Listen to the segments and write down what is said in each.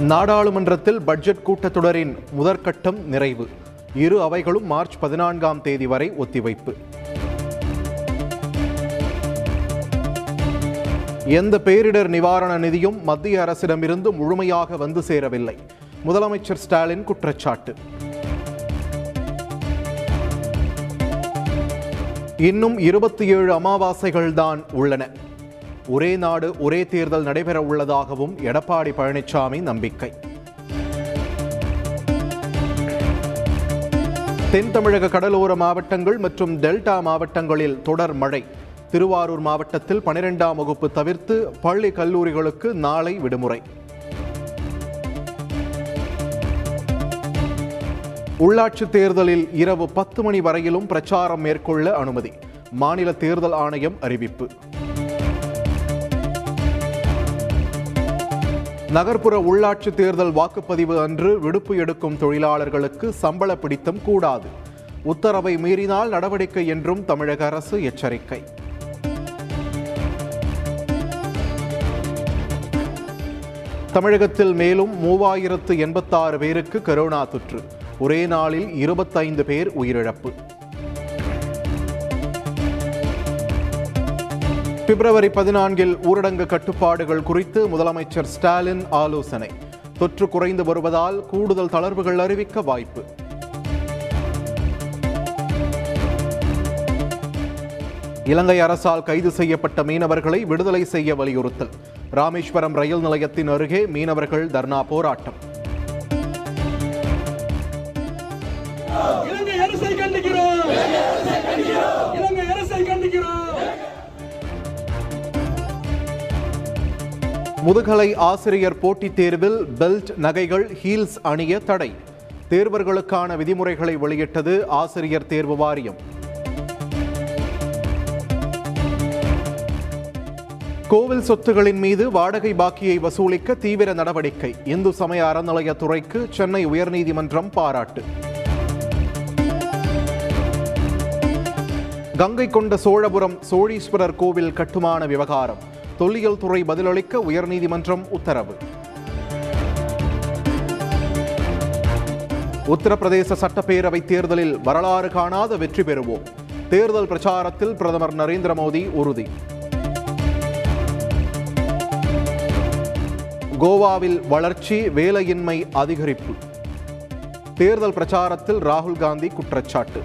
நாடாளுமன்றத்தில் பட்ஜெட் கூட்டத்தொடரின் முதற்கட்டம் நிறைவு. இரு அவைகளும் மார்ச் பதினான்காம் தேதி வரை ஒத்திவைப்பு. எந்த பேரிடர் நிவாரண நிதியும் மத்திய அரசிடமிருந்து முழுமையாக வந்து சேரவில்லை. முதலமைச்சர் ஸ்டாலின் குற்றச்சாட்டு. இன்னும் இருபத்தி ஏழு அமாவாசைகள் தான் உள்ளன. ஒரே நாடு ஒரே தேர்தல் நடைபெற உள்ளதாகவும் எடப்பாடி பழனிசாமி நம்பிக்கை. தென் தமிழக கடலோர மாவட்டங்கள் மற்றும் டெல்டா மாவட்டங்களில் தொடர் மழை. திருவாரூர் மாவட்டத்தில் பனிரெண்டாம் வகுப்பு தவிர்த்து பள்ளி கல்லூரிகளுக்கு நாளை விடுமுறை. உள்ளாட்சி தேர்தலில் இரவு பத்து மணி வரையிலும் பிரச்சாரம் மேற்கொள்ள அனுமதி. மாநில தேர்தல் ஆணையம் அறிவிப்பு. நகர்ப்புற உள்ளாட்சி தேர்தல் வாக்குப்பதிவு அன்று விடுப்பு எடுக்கும் தொழிலாளர்களுக்கு சம்பள பிடித்தம் கூடாது. உத்தரவை மீறினால் நடவடிக்கை என்றும் தமிழக அரசு எச்சரிக்கை. தமிழகத்தில் மேலும் மூவாயிரத்து எண்பத்தாறு பேருக்கு கரோனா தொற்று. ஒரே நாளில் இருபத்தைந்து பேர் உயிரிழப்பு. பிப்ரவரி பதினான்கில் ஊரடங்கு கட்டுப்பாடுகள் குறித்து முதலமைச்சர் ஸ்டாலின் ஆலோசனை. தொற்று குறைந்து வருவதால் கூடுதல் தளர்வுகள் அறிவிக்க வாய்ப்பு. இலங்கை அரசால் கைது செய்யப்பட்ட மீனவர்களை விடுதலை செய்ய வலியுறுத்தல். ராமேஸ்வரம் ரயில் நிலையத்தின் அருகே மீனவர்கள் தர்ணா போராட்டம். இலங்கை அரசை கண்டிக்கிறோம். முதுகலை ஆசிரியர் போட்டித் தேர்வில் பெல்ட் நகைகள் ஹீல்ஸ் அணிய தடை. தேர்வர்களுக்கான விதிமுறைகளை வெளியிட்டது ஆசிரியர் தேர்வு வாரியம். கோவில் சொத்துகளின் மீது வாடகை பாக்கியை வசூலிக்க தீவிர நடவடிக்கை. இந்து சமய அறநிலையத்துறைக்கு சென்னை உயர்நீதிமன்றம் பாராட்டு. கங்கை கொண்ட சோழபுரம் சோழீஸ்வரர் கோவில் கட்டுமான விவகாரம். தொல்லியல் துறை பதிலளிக்க உயர்நீதிமன்றம் உத்தரவு. உத்தரப்பிரதேச சட்டப்பேரவை தேர்தலில் வரலாறு காணாத வெற்றி பெறுவோம். தேர்தல் பிரச்சாரத்தில் பிரதமர் நரேந்திர மோடி உறுதி. கோவாவில் வளர்ச்சி வேலையின்மை அதிகரிப்பு. தேர்தல் பிரச்சாரத்தில் ராகுல் காந்தி குற்றச்சாட்டு.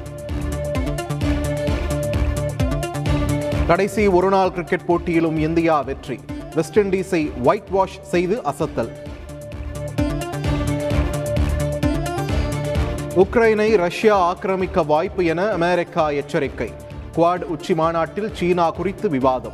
கடைசி ஒருநாள் கிரிக்கெட் போட்டியிலும் இந்தியா வெற்றி. வெஸ்ட் இண்டீஸை ஒயிட் வாஷ் செய்து அசத்தல். உக்ரைனை ரஷ்யா ஆக்கிரமிக்க வாய்ப்பு என அமெரிக்கா எச்சரிக்கை. குவாட் உச்சி மாநாட்டில் சீனா குறித்து விவாதம்.